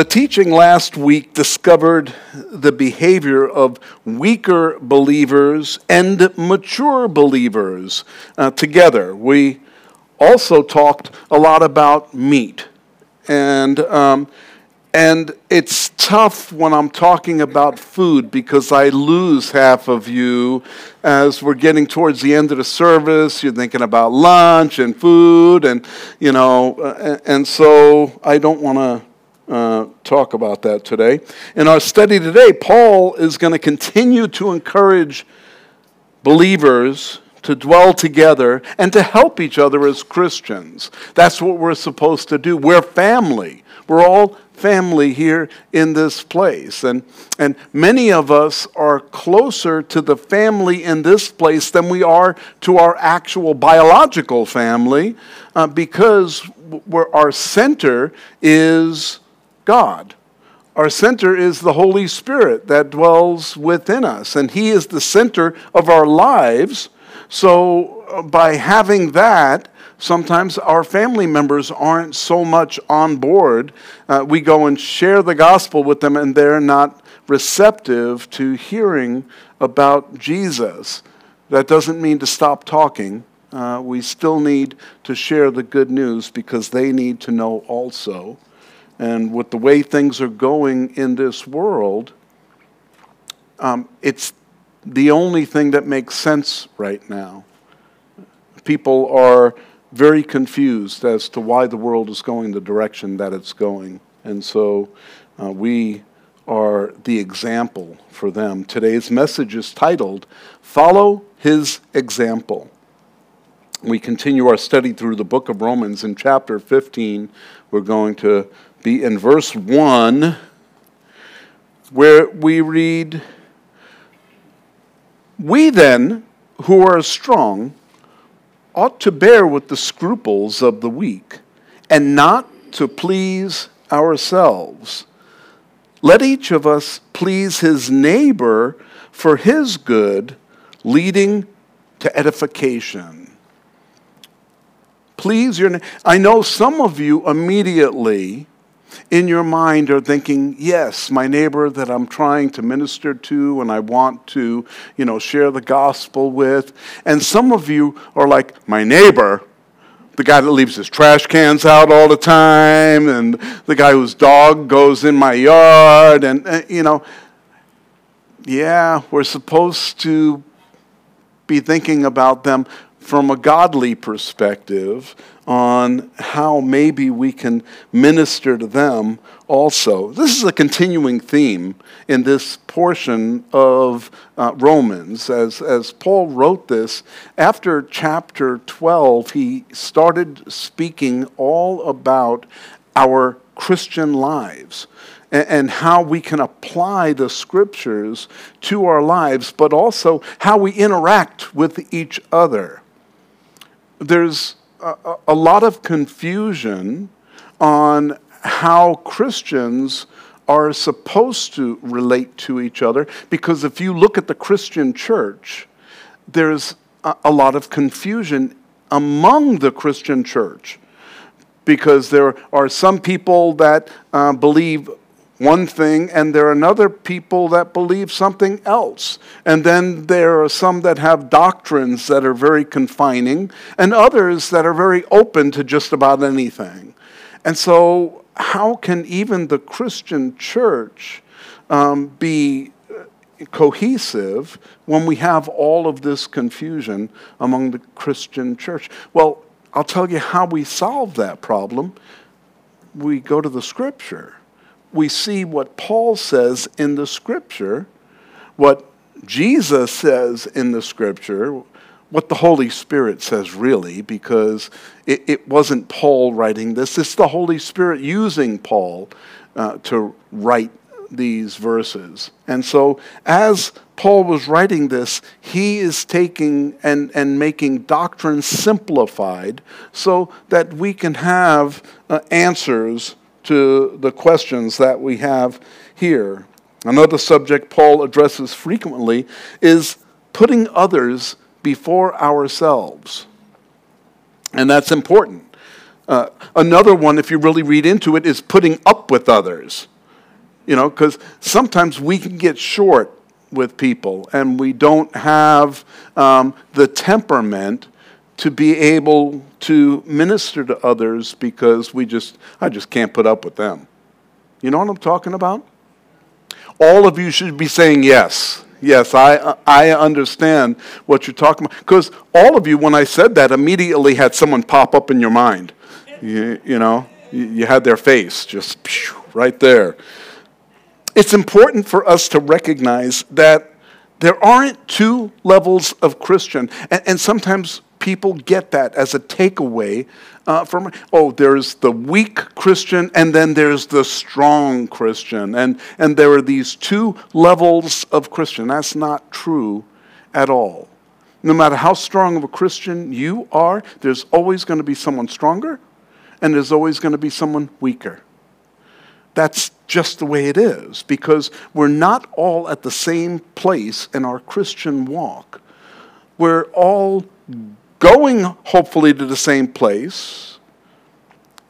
the teaching last week discovered the behavior of weaker believers and mature believers uh, together. We also talked a lot about meat. And, um, and it's tough when I'm talking about food because I lose half of you as we're getting towards the end of the service. You're thinking about lunch and food, and, you know, uh, and so I don't want to uh, talk about that today. In our study today, Paul is going to continue to encourage believers to dwell together and to help each other as Christians. That's what we're supposed to do. We're family. We're all family here in this place. And, and many of us are closer to the family in this place than we are to our actual biological family uh, because our center is God. Our center is the Holy Spirit that dwells within us, and He is the center of our lives. So, uh, by having that, sometimes our family members aren't so much on board. Uh, we go and share the gospel with them, and they're not receptive to hearing about Jesus. That doesn't mean to stop talking. Uh, we still need to share the good news because they need to know also. And with the way things are going in this world, um, it's the only thing that makes sense right now. People are very confused as to why the world is going the direction that it's going. And so uh, we are the example for them. Today's message is titled, Follow His Example. We continue our study through the book of Romans in chapter 15. We're going to be in verse 1, where we read, We then, who are strong, ought to bear with the scruples of the weak, and not to please ourselves. Let each of us please his neighbor for his good, leading to edification. Please your I know some of you immediately in your mind are thinking, yes, my neighbor that I'm trying to minister to and I want to, you know, share the gospel with. And some of you are like, my neighbor, the guy that leaves his trash cans out all the time, and the guy whose dog goes in my yard, and, uh, you know, yeah, we're supposed to be thinking about them from a godly perspective on how maybe we can minister to them also. This is a continuing theme in this portion of uh, Romans. As, as Paul wrote this, after chapter 12, he started speaking all about our Christian lives and, and how we can apply the scriptures to our lives, but also how we interact with each other. There's a, a lot of confusion on how Christians are supposed to relate to each other because if you look at the Christian church, there's a, a lot of confusion among the Christian church because there are some people that uh, believe one thing, and there are another people that believe something else. And then there are some that have doctrines that are very confining, and others that are very open to just about anything. And so, how can even the Christian church um, be cohesive when we have all of this confusion among the Christian church? Well, I'll tell you how we solve that problem. We go to the scripture we see what Paul says in the scripture, what Jesus says in the scripture, what the Holy Spirit says, really, because it, it wasn't Paul writing this, it's the Holy Spirit using Paul uh, to write these verses. And so, as Paul was writing this, he is taking and, and making doctrine simplified so that we can have uh, answers to the questions that we have here. Another subject Paul addresses frequently is putting others before ourselves. And that's important. Uh, another one, if you really read into it, is putting up with others. You know, because sometimes we can get short with people and we don't have um, the temperament to be able to minister to others because we just, I just can't put up with them. You know what I'm talking about? All of you should be saying yes. Yes, I, I understand what you're talking about. Because all of you, when I said that, immediately had someone pop up in your mind. You, you know, you, had their face just right there. It's important for us to recognize that there aren't two levels of Christian. And, and sometimes people get that as a takeaway uh, from, oh, there's the weak Christian and then there's the strong Christian. And, and there are these two levels of Christian. That's not true at all. No matter how strong of a Christian you are, there's always going to be someone stronger and there's always going to be someone weaker. That's just the way it is because we're not all at the same place in our Christian walk. We're all going hopefully to the same place.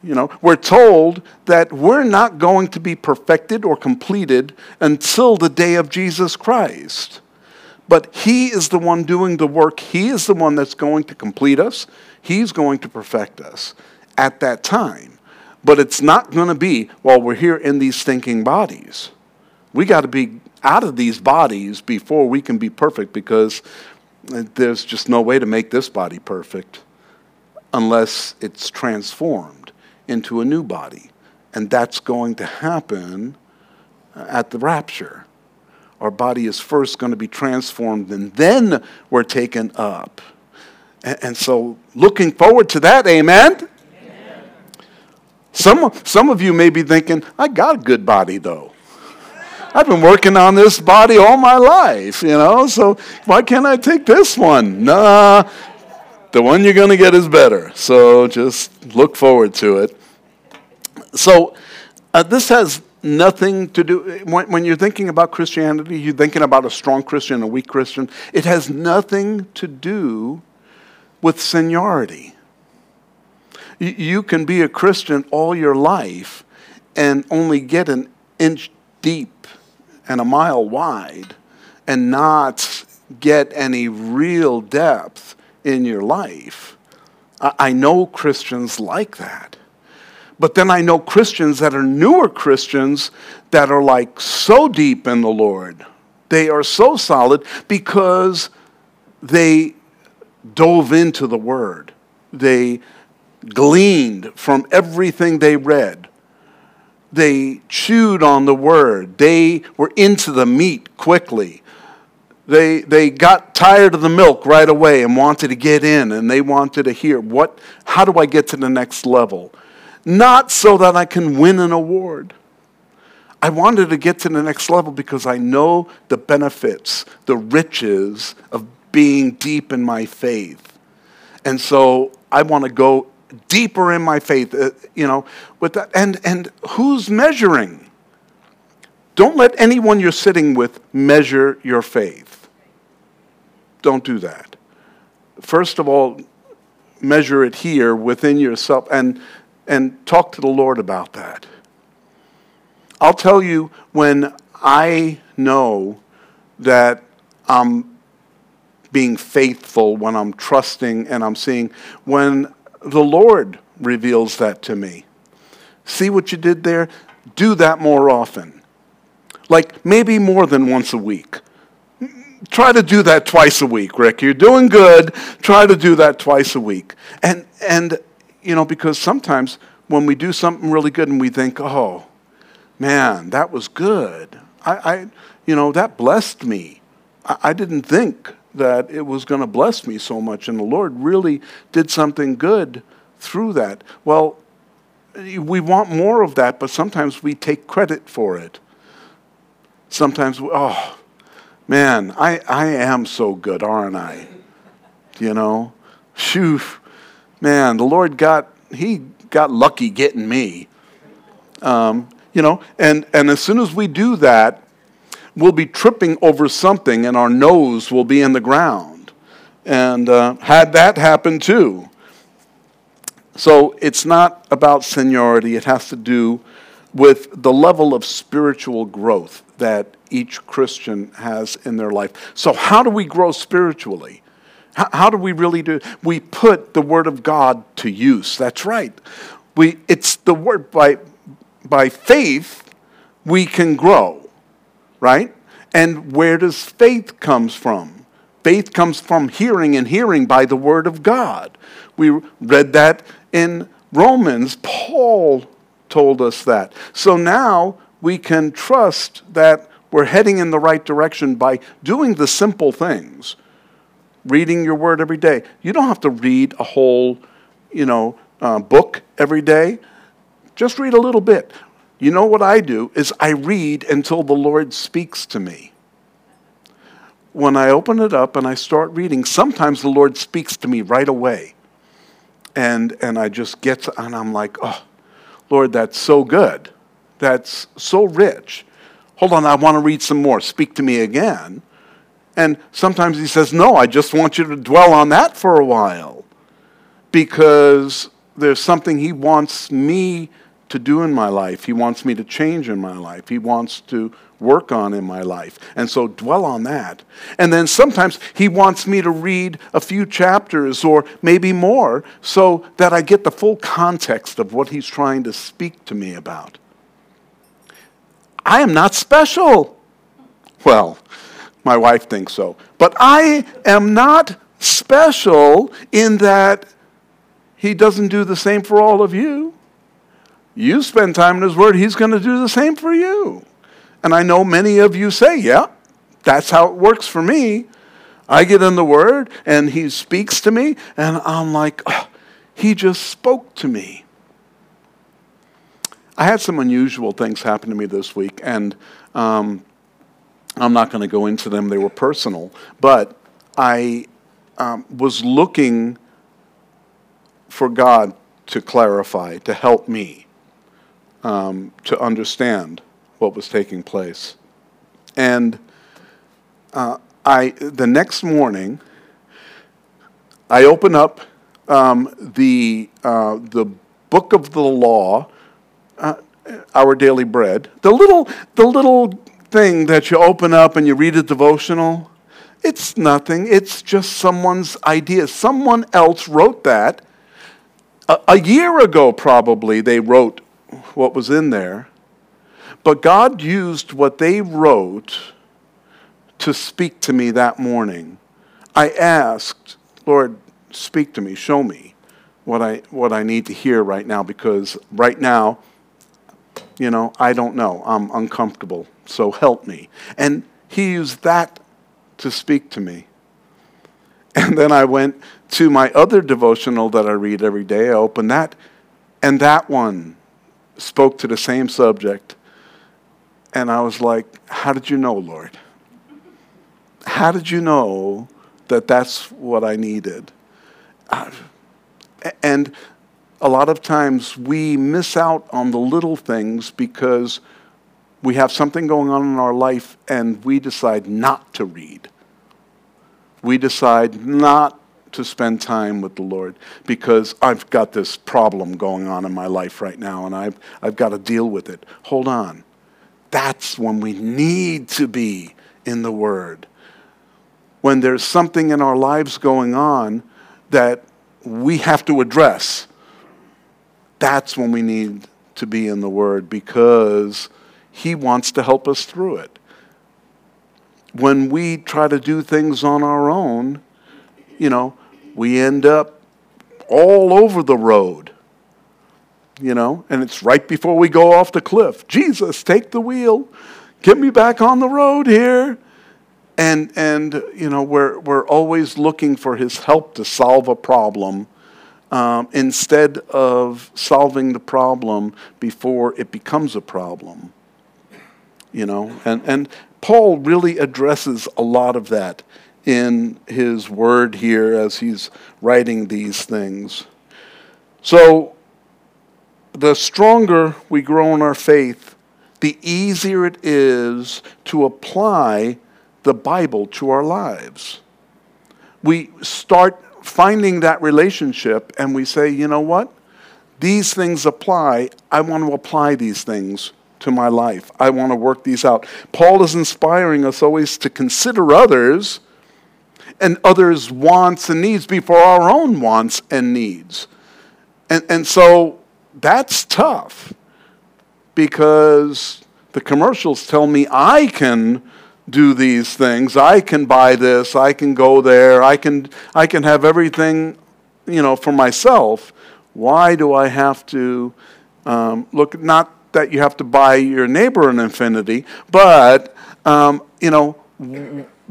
You know, we're told that we're not going to be perfected or completed until the day of Jesus Christ. But He is the one doing the work. He is the one that's going to complete us. He's going to perfect us at that time. But it's not going to be while we're here in these stinking bodies. We got to be out of these bodies before we can be perfect because there's just no way to make this body perfect unless it's transformed into a new body. And that's going to happen uh, at the rapture. Our body is first going to be transformed and then we're taken up. And, so, looking forward to that, amen? amen? Some, some of you may be thinking, I got a good body though. I've been working on this body all my life, you know, so why can't I take this one? Nah, the one you're going to get is better. So just look forward to it. So uh, this has nothing to do, when, when you're thinking about Christianity, you're thinking about a strong Christian, a weak Christian. It has nothing to do with seniority. You can be a Christian all your life and only get an inch deep and a mile wide and not get any real depth in your life. I know Christians like that. But then I know Christians that are newer Christians that are like so deep in the Lord. They are so solid because they dove into the Word. They gleaned from everything they read they chewed on the word. They were into the meat quickly. They, they got tired of the milk right away and wanted to get in and they wanted to hear what, how do I get to the next level? Not so that I can win an award. I wanted to get to the next level because I know the benefits, the riches of being deep in my faith. And so I want to go deeper in my faith, uh, you know, with that. And, and who's measuring? Don't let anyone you're sitting with measure your faith. Don't do that. First of all, measure it here within yourself and, and talk to the Lord about that. I'll tell you when I know that I'm being faithful, when I'm trusting and I'm seeing, when the Lord reveals that to me. See what you did there? Do that more often. Like maybe more than once a week. Try to do that twice a week, Rick. You're doing good. Try to do that twice a week. And and you know, because sometimes when we do something really good and we think, oh, man, that was good. I, I you know, that blessed me. I, I didn't think that it was going to bless me so much, and the Lord really did something good through that. Well, we want more of that, but sometimes we take credit for it. Sometimes, we, oh, man, I, I am so good, aren't I? You know? Shoo, man, the Lord got, he got lucky getting me. Um, you know, and, and as soon as we do that, we'll be tripping over something and our nose will be in the ground. And uh, had that happen too. So it's not about seniority, it has to do with the level of spiritual growth that each Christian has in their life. So, how do we grow spiritually? How, how, do we really do? We put the Word of God to use. That's right. We, it's the Word by, by faith we can grow, right? And where does faith comes from? Faith comes from hearing and hearing by the Word of God. We read that in Romans. Paul told us that. So now we can trust that we're heading in the right direction by doing the simple things. Reading your word every day. You don't have to read a whole, you know, uh, book every day. Just read a little bit. You know what I do is I read until the Lord speaks to me. When I open it up and I start reading, sometimes the Lord speaks to me right away. And, and I just get, to, and I'm like, oh, Lord, that's so good. That's so rich. Hold on, I want to read some more. Speak to me again. And sometimes he says, No, I just want you to dwell on that for a while because there's something he wants me to do in my life. He wants me to change in my life. He wants to work on in my life. And so dwell on that. And then sometimes he wants me to read a few chapters or maybe more so that I get the full context of what he's trying to speak to me about. I am not special. Well, my wife thinks so. But I am not special in that he doesn't do the same for all of you. You spend time in his word, he's going to do the same for you. And I know many of you say, yeah, that's how it works for me. I get in the Word and He speaks to me, and I'm like, oh, He just spoke to me. I had some unusual things happen to me this week, and um, I'm not going to go into them. They were personal, but I um, was looking for God to clarify, to help me um, to understand what was taking place. And uh, I, the next morning, I open up um, the, uh, the book of the law, uh, Our Daily Bread, the little, the little thing that you open up and you read a devotional. It's nothing. It's just someone's idea. Someone else wrote that. A, a year ago, probably, they wrote what was in there. But God used what they wrote to speak to me that morning. I asked, Lord, speak to me, show me what I, what I need to hear right now, because right now, you know, I don't know. I'm uncomfortable, so help me. And he used that to speak to me. And then I went to my other devotional that I read every day. I opened that, and that one spoke to the same subject. And I was like, How did you know, Lord? How did you know that that's what I needed? Uh, and a lot of times we miss out on the little things because we have something going on in our life and we decide not to read. We decide not to spend time with the Lord because I've got this problem going on in my life right now and I've, I've got to deal with it. Hold on. That's when we need to be in the Word. When there's something in our lives going on that we have to address, that's when we need to be in the Word because He wants to help us through it. When we try to do things on our own, you know, we end up all over the road you know, and it's right before we go off the cliff. Jesus, take the wheel. Get me back on the road here. And, and you know, we're, we're always looking for his help to solve a problem um, instead of solving the problem before it becomes a problem. You know, and, and Paul really addresses a lot of that in his word here as he's writing these things. So, the stronger we grow in our faith, the easier it is to apply the Bible to our lives. We start finding that relationship and we say, you know what? these things apply, I want to apply these things to my life. I want to work these out. Paul is inspiring us always to consider others and others' wants and needs before our own wants and needs. And, and so that's tough because the commercials tell me I can do these things. I can buy this. I can go there. I can, I can have everything, you know, for myself. Why do I have to um, look? Not that you have to buy your neighbor an Infiniti, but um, you know,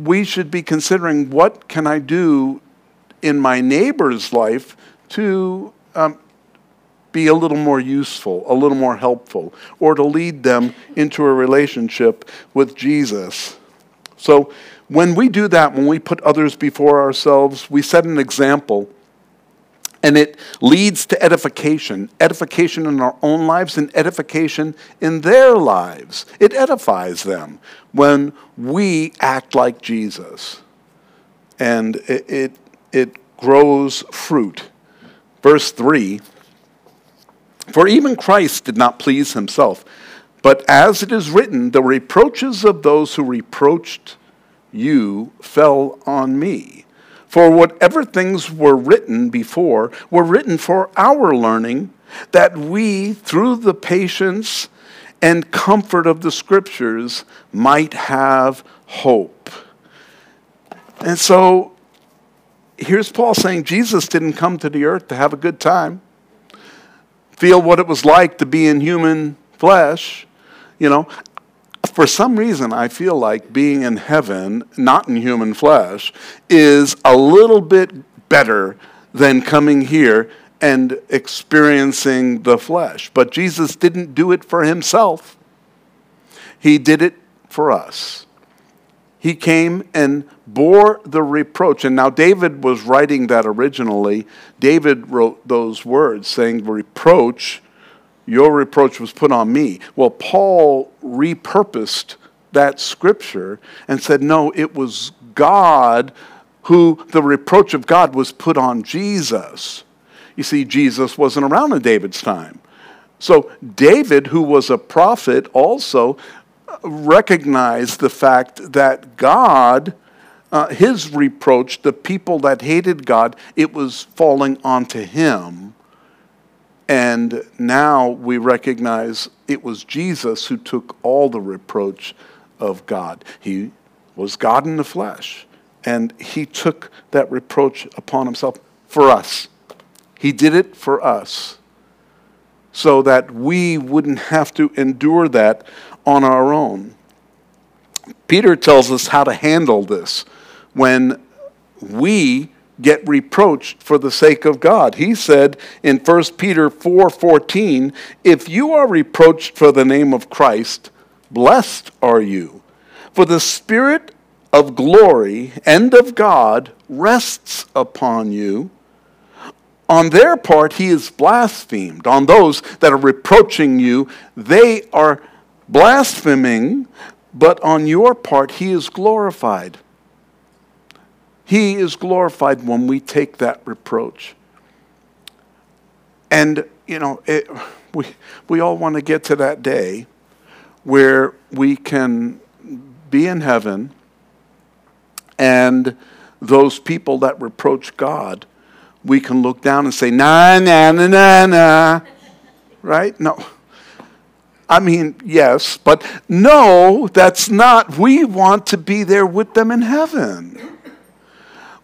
we should be considering what can I do in my neighbor's life to um, be a little more useful, a little more helpful, or to lead them into a relationship with Jesus. So when we do that, when we put others before ourselves, we set an example. And it leads to edification edification in our own lives and edification in their lives. It edifies them when we act like Jesus. And it, it, it grows fruit. Verse 3 For even Christ did not please himself but as it is written, the reproaches of those who reproached you fell on me. For whatever things were written before were written for our learning, that we, through the patience and comfort of the scriptures, might have hope. And so here's Paul saying Jesus didn't come to the earth to have a good time, feel what it was like to be in human flesh. You know, for some reason, I feel like being in heaven, not in human flesh, is a little bit better than coming here and experiencing the flesh. But Jesus didn't do it for himself, He did it for us. He came and bore the reproach. And now David was writing that originally. David wrote those words saying, Reproach your reproach was put on me. Well, Paul repurposed that scripture and said, no, it was God who the reproach of God was put on Jesus. You see, Jesus wasn't around in David's time. So, David, who was a prophet, also recognized the fact that God, uh, his reproach, the people that hated God, it was falling onto him. And now we recognize it was Jesus who took all the reproach of God. He was God in the flesh, and he took that reproach upon himself for us. He did it for us so that we wouldn't have to endure that on our own. Peter tells us how to handle this when we get reproached for the sake of God. He said in 1 Peter 4:14, "If you are reproached for the name of Christ, blessed are you, for the spirit of glory and of God rests upon you." On their part, he is blasphemed. On those that are reproaching you, they are blaspheming, but on your part, he is glorified. He is glorified when we take that reproach. And, you know, it, we, we all want to get to that day where we can be in heaven and those people that reproach God, we can look down and say, nah, nah, nah, nah, nah. Right? No. I mean, yes, but no, that's not. We want to be there with them in heaven.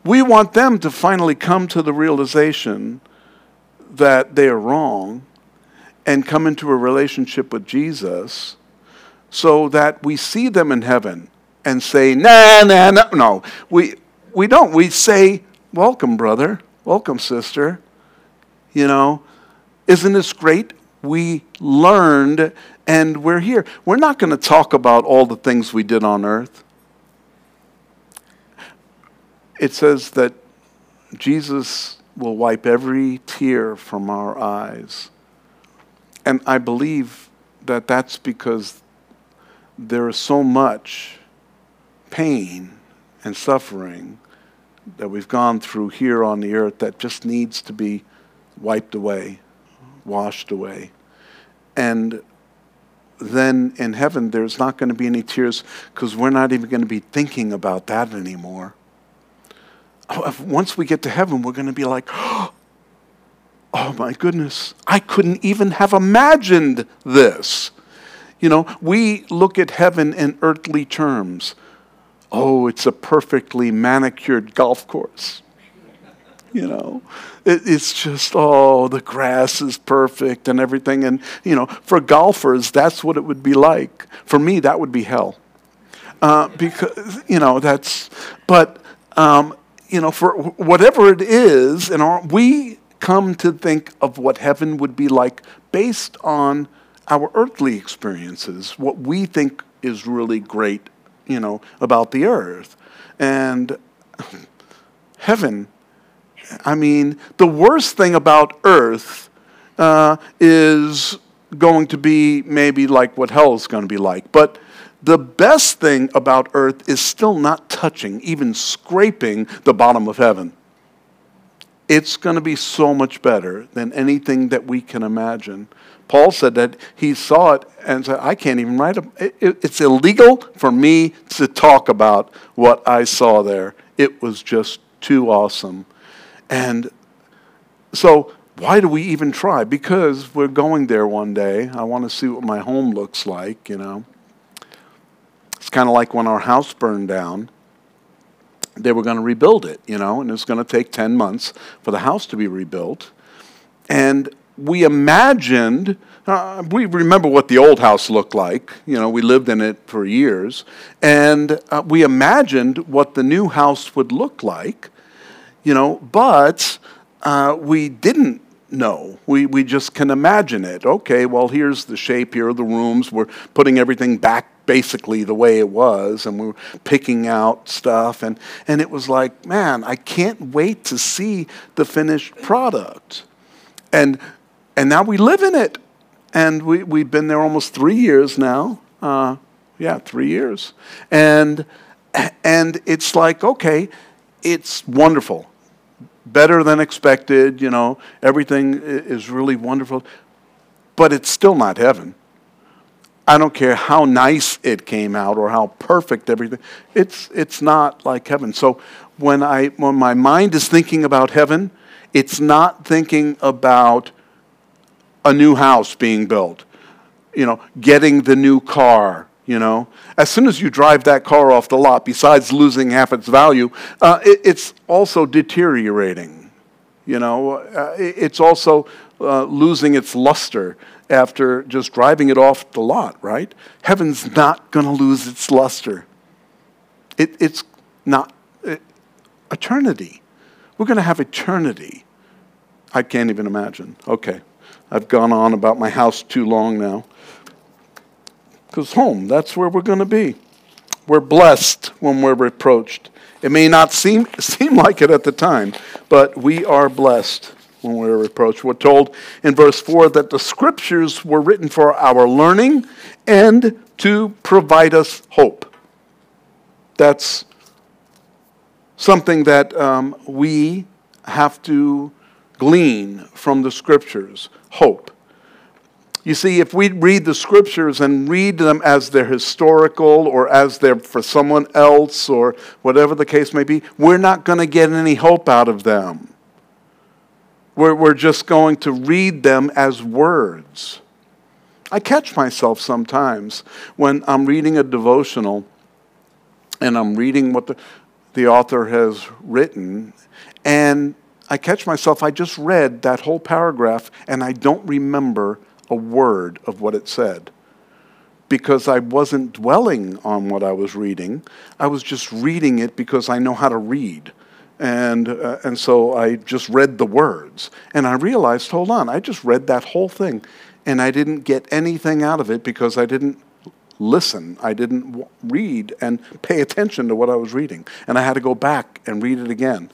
We want them to finally come to the realization that they are wrong and come into a relationship with Jesus so that we see them in heaven and say, nah, nah, no, no. We, we don't. We say, welcome, brother. Welcome, sister. You know, isn't this great? We learned and we're here. We're not going to talk about all the things we did on earth it says that Jesus will wipe every tear from our eyes. And I believe that that's because there is so much pain and suffering that we've gone through here on the earth that just needs to be wiped away. washed away. And then in heaven, there's not going to be any tears because we're not even going to be thinking about that anymore. Once we get to heaven, we're going to be like, oh my goodness, I couldn't even have imagined this. You know, we look at heaven in earthly terms. Oh, it's a perfectly manicured golf course. You know, it, it's just, oh, the grass is perfect and everything. And, you know, for golfers, that's what it would be like. For me, that would be hell. Uh, because, you know, that's, but, um, you know, for whatever it is, and we come to think of what heaven would be like based on our earthly experiences, what we think is really great, you know, about the earth. And heaven, I mean, the worst thing about earth uh, is going to be maybe like what hell is going to be like. But the best thing about earth is still not touching, even scraping the bottom of heaven it's going to be so much better than anything that we can imagine. Paul said that he saw it and said, I can't even write it. It's illegal for me to talk about what I saw there. It was just too awesome. And so, why do we even try? Because we're going there one day. I want to see what my home looks like, you know. It's kind of like when our house burned down they were going to rebuild it, you know, and it's going to take 10 months for the house to be rebuilt. And we imagined, uh, we remember what the old house looked like. You know, we lived in it for years. And uh, we imagined what the new house would look like, you know, but uh, we didn't know. We, we just can imagine it. Okay, well, here's the shape, here are the rooms. We're putting everything back basically the way it was, and we were picking out stuff. And, and it was like, man, I can't wait to see the finished product. And, and now we live in it. And we, we've been there almost three years now. Uh, yeah, three years. And, and it's like, okay, it's wonderful. Better than expected, you know, everything is really wonderful. But it's still not heaven. I don't care how nice it came out or how perfect everything. It's, it's not like heaven. So when, I, when my mind is thinking about heaven, it's not thinking about a new house being built, you know, getting the new car, you know. As soon as you drive that car off the lot, besides losing half its value, uh, it, it's also deteriorating, you know. Uh, it's also uh, losing its luster after just driving it off the lot, right? Heaven's not going to lose its luster. It, it's not it, eternity. We're going to have eternity. I can't even imagine. Okay, I've gone on about my house too long now. Because home, that's where we're going to be. We're blessed when we're reproached. It may not seem, seem like it at the time, but we are blessed when we are reproached. We're told in verse 4 that the scriptures were written for our learning and to provide us hope. That's something that um, we have to glean from the scriptures hope. You see, if we read the scriptures and read them as they're historical or as they're for someone else or whatever the case may be, we're not going to get any hope out of them. We're, we're just going to read them as words. I catch myself sometimes when I'm reading a devotional and I'm reading what the, the author has written, and I catch myself, I just read that whole paragraph and I don't remember a word of what it said because I wasn't dwelling on what I was reading. I was just reading it because I know how to read. And, uh, and so I just read the words. And I realized, hold on, I just read that whole thing. And I didn't get anything out of it because I didn't listen. I didn't w- read and pay attention to what I was reading. And I had to go back and read it again.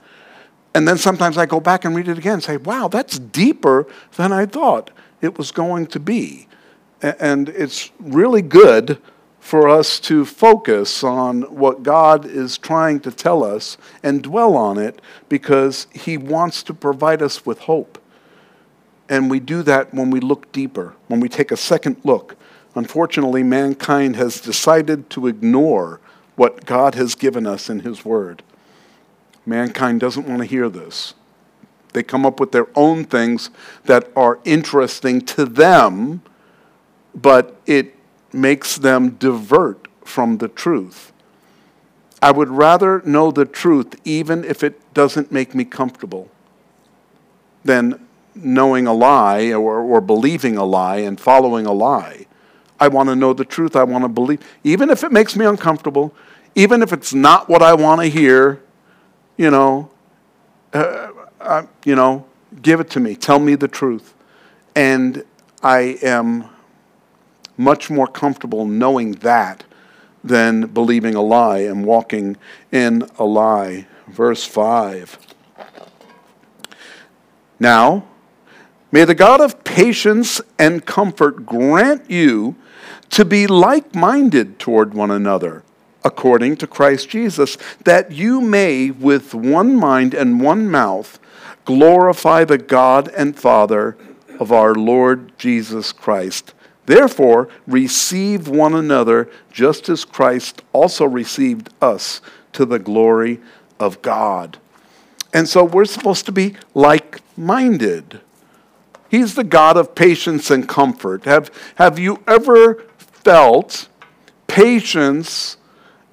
And then sometimes I go back and read it again and say, wow, that's deeper than I thought it was going to be. And it's really good for us to focus on what God is trying to tell us and dwell on it because He wants to provide us with hope. And we do that when we look deeper, when we take a second look. Unfortunately, mankind has decided to ignore what God has given us in His Word. Mankind doesn't want to hear this. They come up with their own things that are interesting to them, but it makes them divert from the truth. I would rather know the truth, even if it doesn't make me comfortable, than knowing a lie or, or believing a lie and following a lie. I want to know the truth. I want to believe, even if it makes me uncomfortable, even if it's not what I want to hear, you know, uh, uh, you know, give it to me. Tell me the truth. And I am much more comfortable knowing that than believing a lie and walking in a lie. Verse 5. Now, may the God of patience and comfort grant you to be like minded toward one another, according to Christ Jesus, that you may, with one mind and one mouth, glorify the God and Father of our Lord Jesus Christ. Therefore, receive one another just as Christ also received us to the glory of God. And so we're supposed to be like minded. He's the God of patience and comfort. Have, have you ever felt patience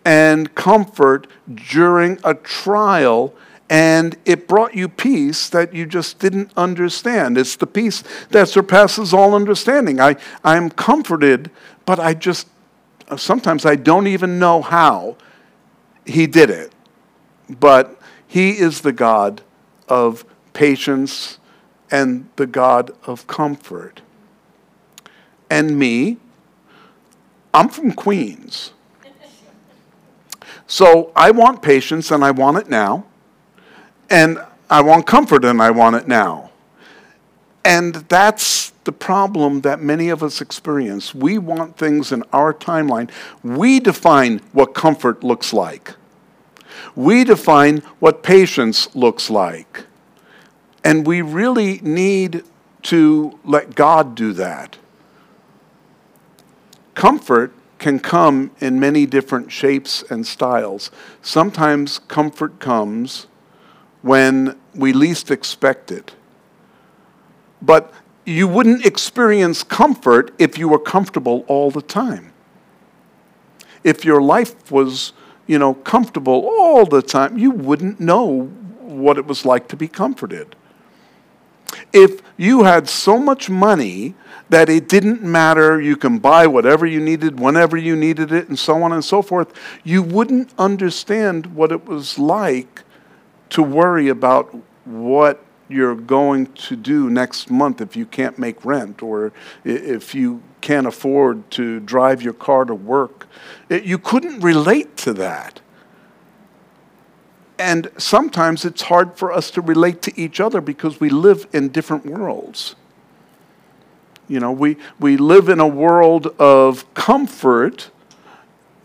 and comfort during a trial and it brought you peace that you just didn't understand. It's the peace that surpasses all understanding. I, I'm comforted, but I just, sometimes I don't even know how he did it. But he is the God of patience and the God of comfort. And me, I'm from Queens. So I want patience and I want it now. And I want comfort and I want it now. And that's the problem that many of us experience. We want things in our timeline. We define what comfort looks like, we define what patience looks like. And we really need to let God do that. Comfort can come in many different shapes and styles. Sometimes comfort comes when we least expect it. But you wouldn't experience comfort if you were comfortable all the time. If your life was, you know, comfortable all the time, you wouldn't know what it was like to be comforted. If you had so much money that it didn't matter, you can buy whatever you needed whenever you needed it, and so on and so forth, you wouldn't understand what it was like to worry about what you're going to do next month if you can't make rent or if you can't afford to drive your car to work. you couldn't relate to that. And sometimes it's hard for us to relate to each other because we live in different worlds. You know, we, we live in a world of comfort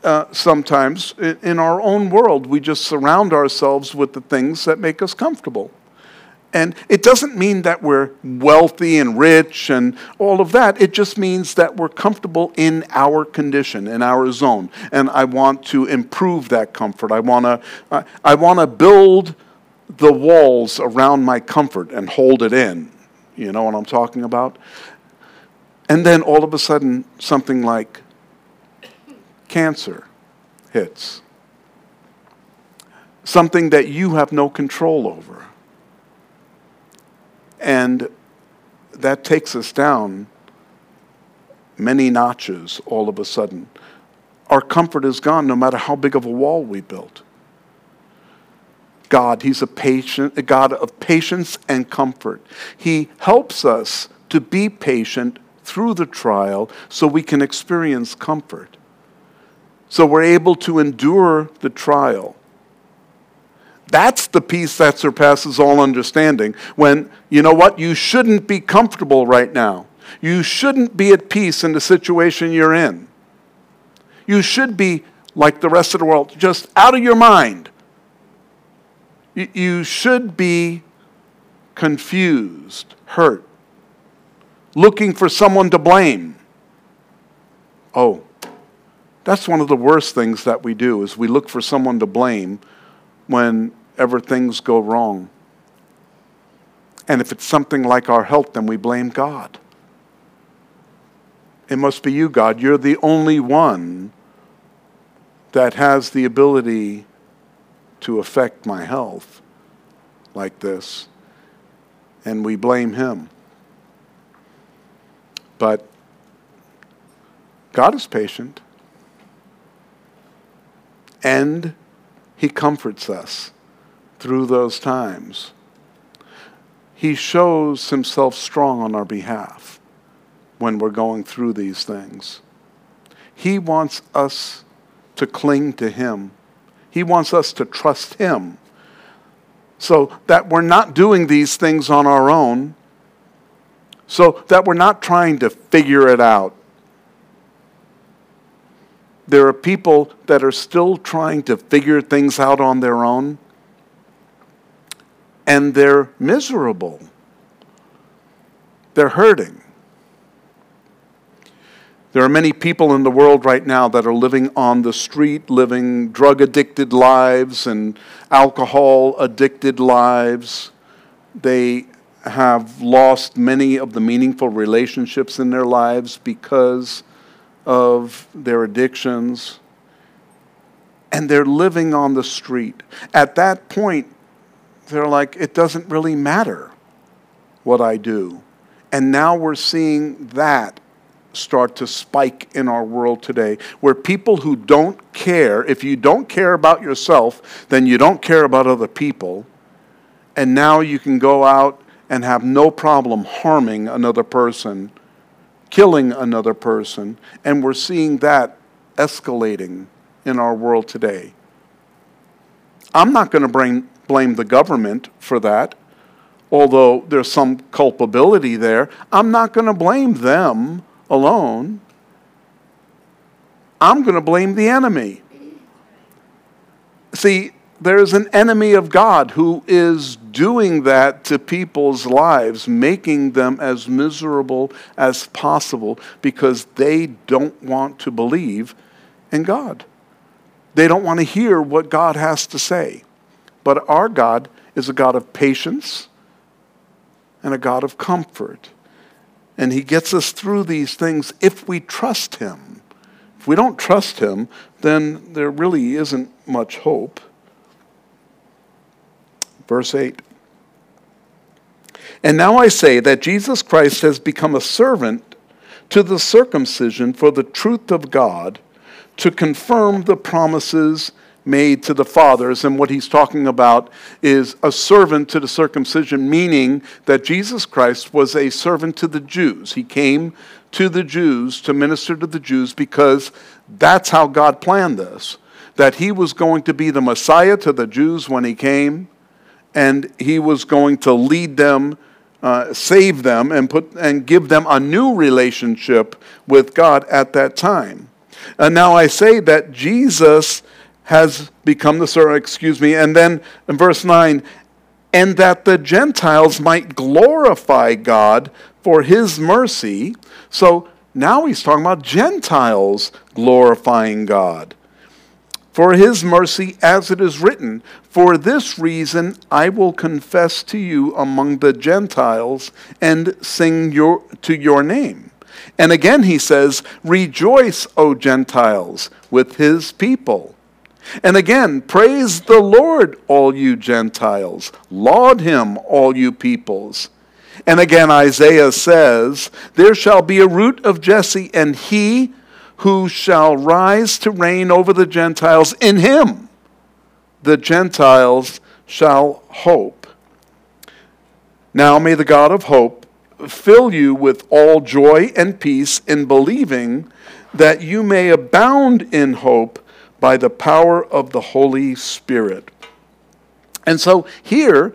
uh, sometimes in our own world. We just surround ourselves with the things that make us comfortable. And it doesn't mean that we're wealthy and rich and all of that. It just means that we're comfortable in our condition, in our zone. And I want to improve that comfort. I want to I, I want to build the walls around my comfort and hold it in. You know what I'm talking about? And then all of a sudden something like cancer hits. Something that you have no control over. And that takes us down many notches all of a sudden. Our comfort is gone no matter how big of a wall we built. God, He's a patient, a God of patience and comfort. He helps us to be patient through the trial so we can experience comfort. So we're able to endure the trial. That's the peace that surpasses all understanding. When, you know what, you shouldn't be comfortable right now. You shouldn't be at peace in the situation you're in. You should be like the rest of the world, just out of your mind. You should be confused, hurt, looking for someone to blame. Oh, that's one of the worst things that we do is we look for someone to blame whenever things go wrong. And if it's something like our health, then we blame God. It must be you, God. You're the only one that has the ability to affect my health like this. And we blame Him. But God is patient. And He comforts us through those times. He shows Himself strong on our behalf when we're going through these things. He wants us to cling to Him, He wants us to trust Him so that we're not doing these things on our own, so that we're not trying to figure it out. There are people that are still trying to figure things out on their own, and they're miserable. They're hurting. There are many people in the world right now that are living on the street, living drug addicted lives and alcohol addicted lives. They have lost many of the meaningful relationships in their lives because of their addictions. And they're living on the street. At that point, they're like, it doesn't really matter what I do. And now we're seeing that start to spike in our world today, where people who don't care, if you don't care about yourself, then you don't care about other people. And now you can go out and have no problem harming another person, killing another person. And we're seeing that escalating in our world today. I'm not going to blame, the government for that, although there's some culpability there. I'm not going to blame them alone, I'm going to blame the enemy. See, there's an enemy of God who is doing that to people's lives, making them as miserable as possible because they don't want to believe in God. They don't want to hear what God has to say. But our God is a God of patience and a God of comfort. And He gets us through these things if we trust Him. If we don't trust Him, then there really isn't much hope. Verse 8. And now I say that Jesus Christ has become a servant to the circumcision for the truth of God to confirm the promises made to the fathers. And what he's talking about is a servant to the circumcision, meaning that Jesus Christ was a servant to the Jews. He came to the Jews to minister to the Jews because that's how God planned this. That he was going to be the Messiah to the Jews when he came, and he was going to lead them. Uh, save them and put and give them a new relationship with God at that time. And now I say that Jesus has become the servant, excuse me. And then in verse 9, and that the Gentiles might glorify God for his mercy. So now he's talking about Gentiles glorifying God. For his mercy, as it is written, For this reason I will confess to you among the Gentiles and sing your, to your name. And again he says, Rejoice, O Gentiles, with his people. And again, praise the Lord, all you Gentiles. Laud him, all you peoples. And again, Isaiah says, There shall be a root of Jesse, and he who shall rise to reign over the Gentiles, in him the Gentiles shall hope. Now may the God of hope fill you with all joy and peace in believing that you may abound in hope by the power of the Holy Spirit. And so here,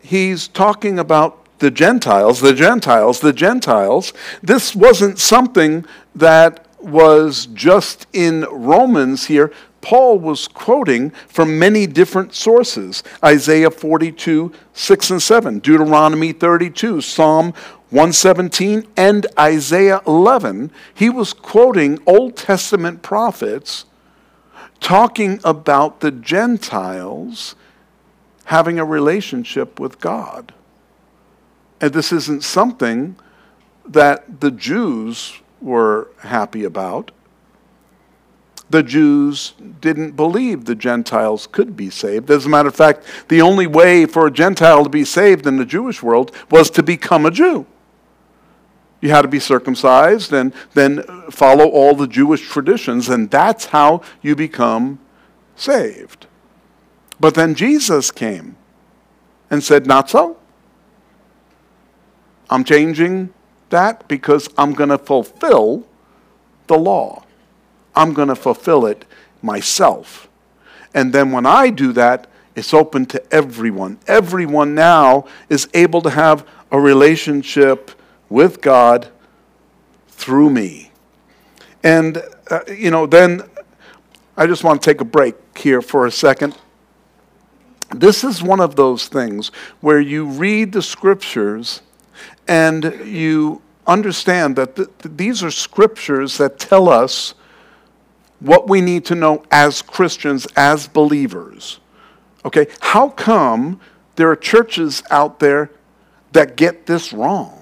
he's talking about the Gentiles, the Gentiles, the Gentiles. This wasn't something that was just in Romans here. Paul was quoting from many different sources Isaiah 42, 6 and 7, Deuteronomy 32, Psalm 117 and Isaiah 11, he was quoting Old Testament prophets talking about the Gentiles having a relationship with God. And this isn't something that the Jews were happy about. The Jews didn't believe the Gentiles could be saved. As a matter of fact, the only way for a Gentile to be saved in the Jewish world was to become a Jew. You had to be circumcised and then follow all the Jewish traditions, and that's how you become saved. But then Jesus came and said, Not so. I'm changing that because I'm going to fulfill the law. I'm going to fulfill it myself. And then when I do that, it's open to everyone. Everyone now is able to have a relationship with God through me. And, uh, you know, then I just want to take a break here for a second. This is one of those things where you read the scriptures and you understand that th- these are scriptures that tell us what we need to know as Christians, as believers. Okay, how come there are churches out there that get this wrong?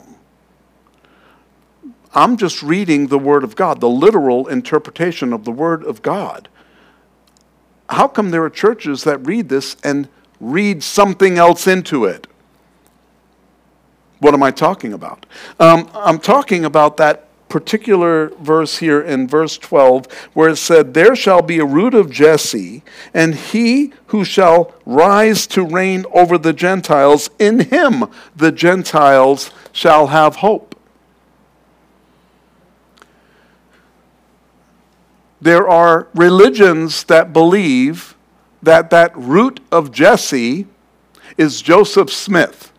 I'm just reading the Word of God, the literal interpretation of the Word of God. How come there are churches that read this and read something else into it? What am I talking about? Um, I'm talking about that particular verse here in verse 12 where it said, There shall be a root of Jesse, and he who shall rise to reign over the Gentiles, in him the Gentiles shall have hope. There are religions that believe that that root of Jesse is Joseph Smith.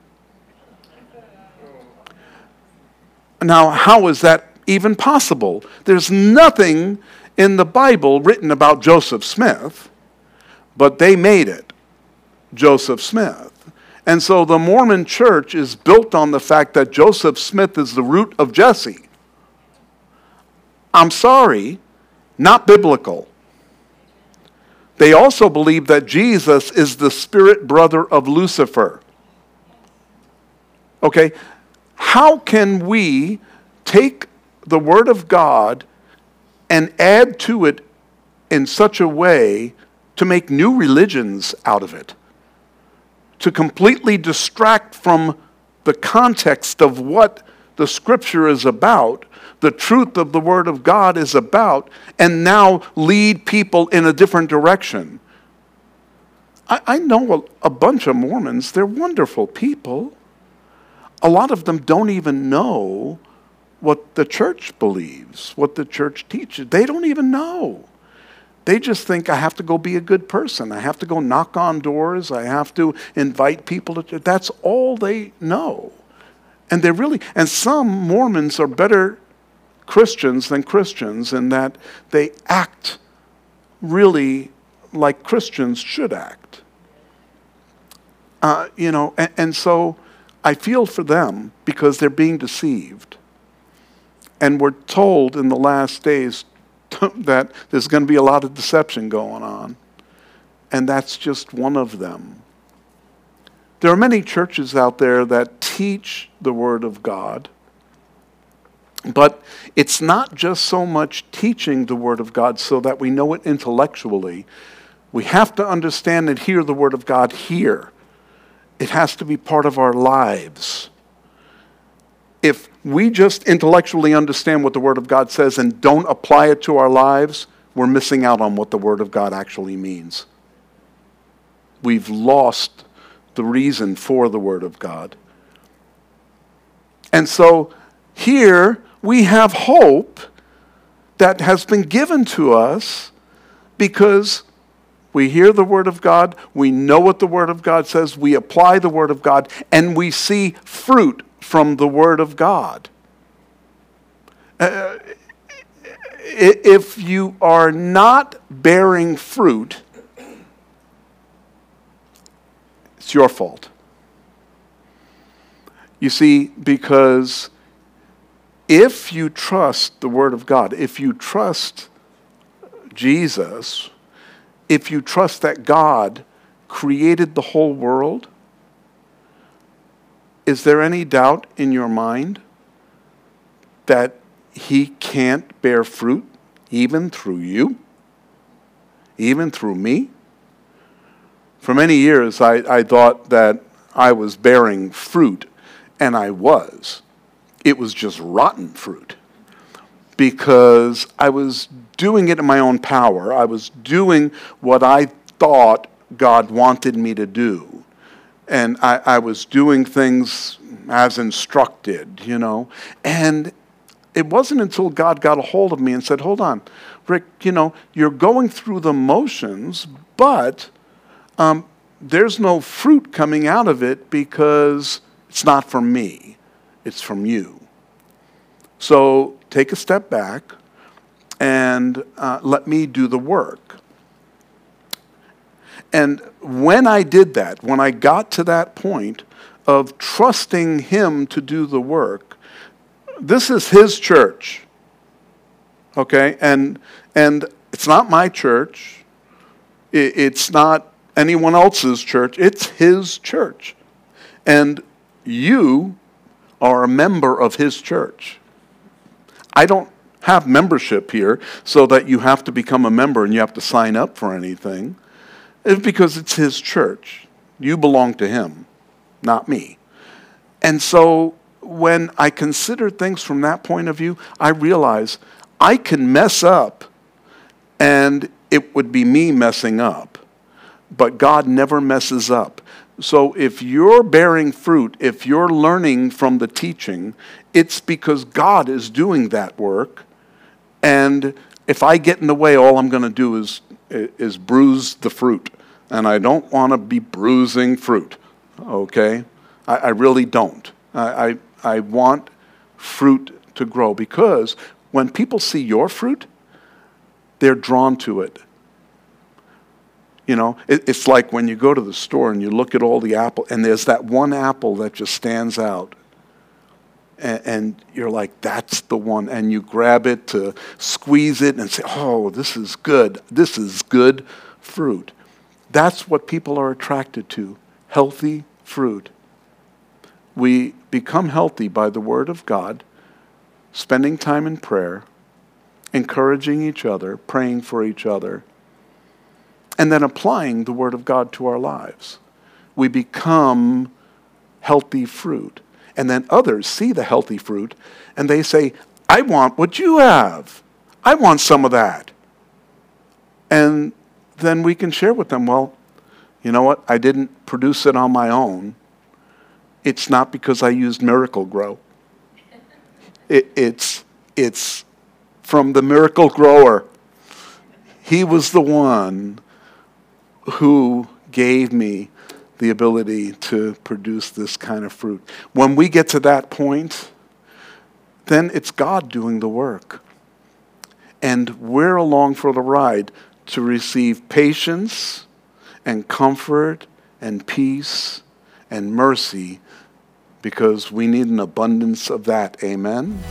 Now, how is that even possible? There's nothing in the Bible written about Joseph Smith, but they made it Joseph Smith. And so the Mormon church is built on the fact that Joseph Smith is the root of Jesse. I'm sorry, not biblical. They also believe that Jesus is the spirit brother of Lucifer. Okay, how can we take the Word of God and add to it in such a way to make new religions out of it? To completely distract from the context of what the Scripture is about the truth of the Word of God is about, and now lead people in a different direction. I, know a bunch of Mormons, they're wonderful people. A lot of them don't even know what the church believes, what the church teaches. They don't even know. They just think I have to go be a good person. I have to go knock on doors. I have to invite people to. That's all they know. And they really, and some Mormons are better Christians than Christians in that they act really like Christians should act. Uh, you know, and, and so I feel for them because they're being deceived. And we're told in the last days that there's going to be a lot of deception going on. And that's just one of them. There are many churches out there that teach the Word of God but it's not just so much teaching the Word of God so that we know it intellectually. We have to understand and hear the Word of God here. It has to be part of our lives. If we just intellectually understand what the Word of God says and don't apply it to our lives, we're missing out on what the Word of God actually means. We've lost the reason for the Word of God. And so here, we have hope that has been given to us because we hear the Word of God, we know what the Word of God says, we apply the Word of God, and we see fruit from the Word of God. Uh, if you are not bearing fruit, it's your fault. You see, because if you trust the Word of God, if you trust Jesus, if you trust that God created the whole world, is there any doubt in your mind that He can't bear fruit even through you, even through me? For many years, I, I thought that I was bearing fruit, and I was. It was just rotten fruit because I was doing it in my own power. I was doing what I thought God wanted me to do. And I, I was doing things as instructed, you know. And it wasn't until God got a hold of me and said, Hold on, Rick, you know, you're going through the motions, but um, there's no fruit coming out of it because it's not from me, it's from you. So take a step back and uh, let me do the work. And when I did that, when I got to that point of trusting Him to do the work, this is His church. Okay? And, and it's not my church, it's not anyone else's church, it's His church. And you are a member of His church. I don't have membership here so that you have to become a member and you have to sign up for anything. It's because it's His church. You belong to Him, not me. And so when I consider things from that point of view, I realize I can mess up and it would be me messing up but God never messes up. So if you're bearing fruit, if you're learning from the teaching, it's because God is doing that work. And if I get in the way, all I'm going to do is, is bruise the fruit. And I don't want to be bruising fruit, okay? I, I really don't. I, I, I want fruit to grow because when people see your fruit, they're drawn to it you know, it, it's like when you go to the store and you look at all the apple, and there's that one apple that just stands out. And, and you're like, that's the one. And you grab it to squeeze it and say, oh, this is good. This is good fruit. That's what people are attracted to healthy fruit. We become healthy by the Word of God, spending time in prayer, encouraging each other, praying for each other and then applying the Word of God to our lives. We become healthy fruit. And then others see the healthy fruit and they say, I want what you have. I want some of that. And then we can share with them, well, you know what? I didn't produce it on my own. It's not because I used Miracle-Gro. It, it's, it's from the miracle grower. He was the one who gave me the ability to produce this kind of fruit. When we get to that point, then it's God doing the work. And we're along for the ride to receive patience and comfort and peace and mercy because we need an abundance of that. Amen.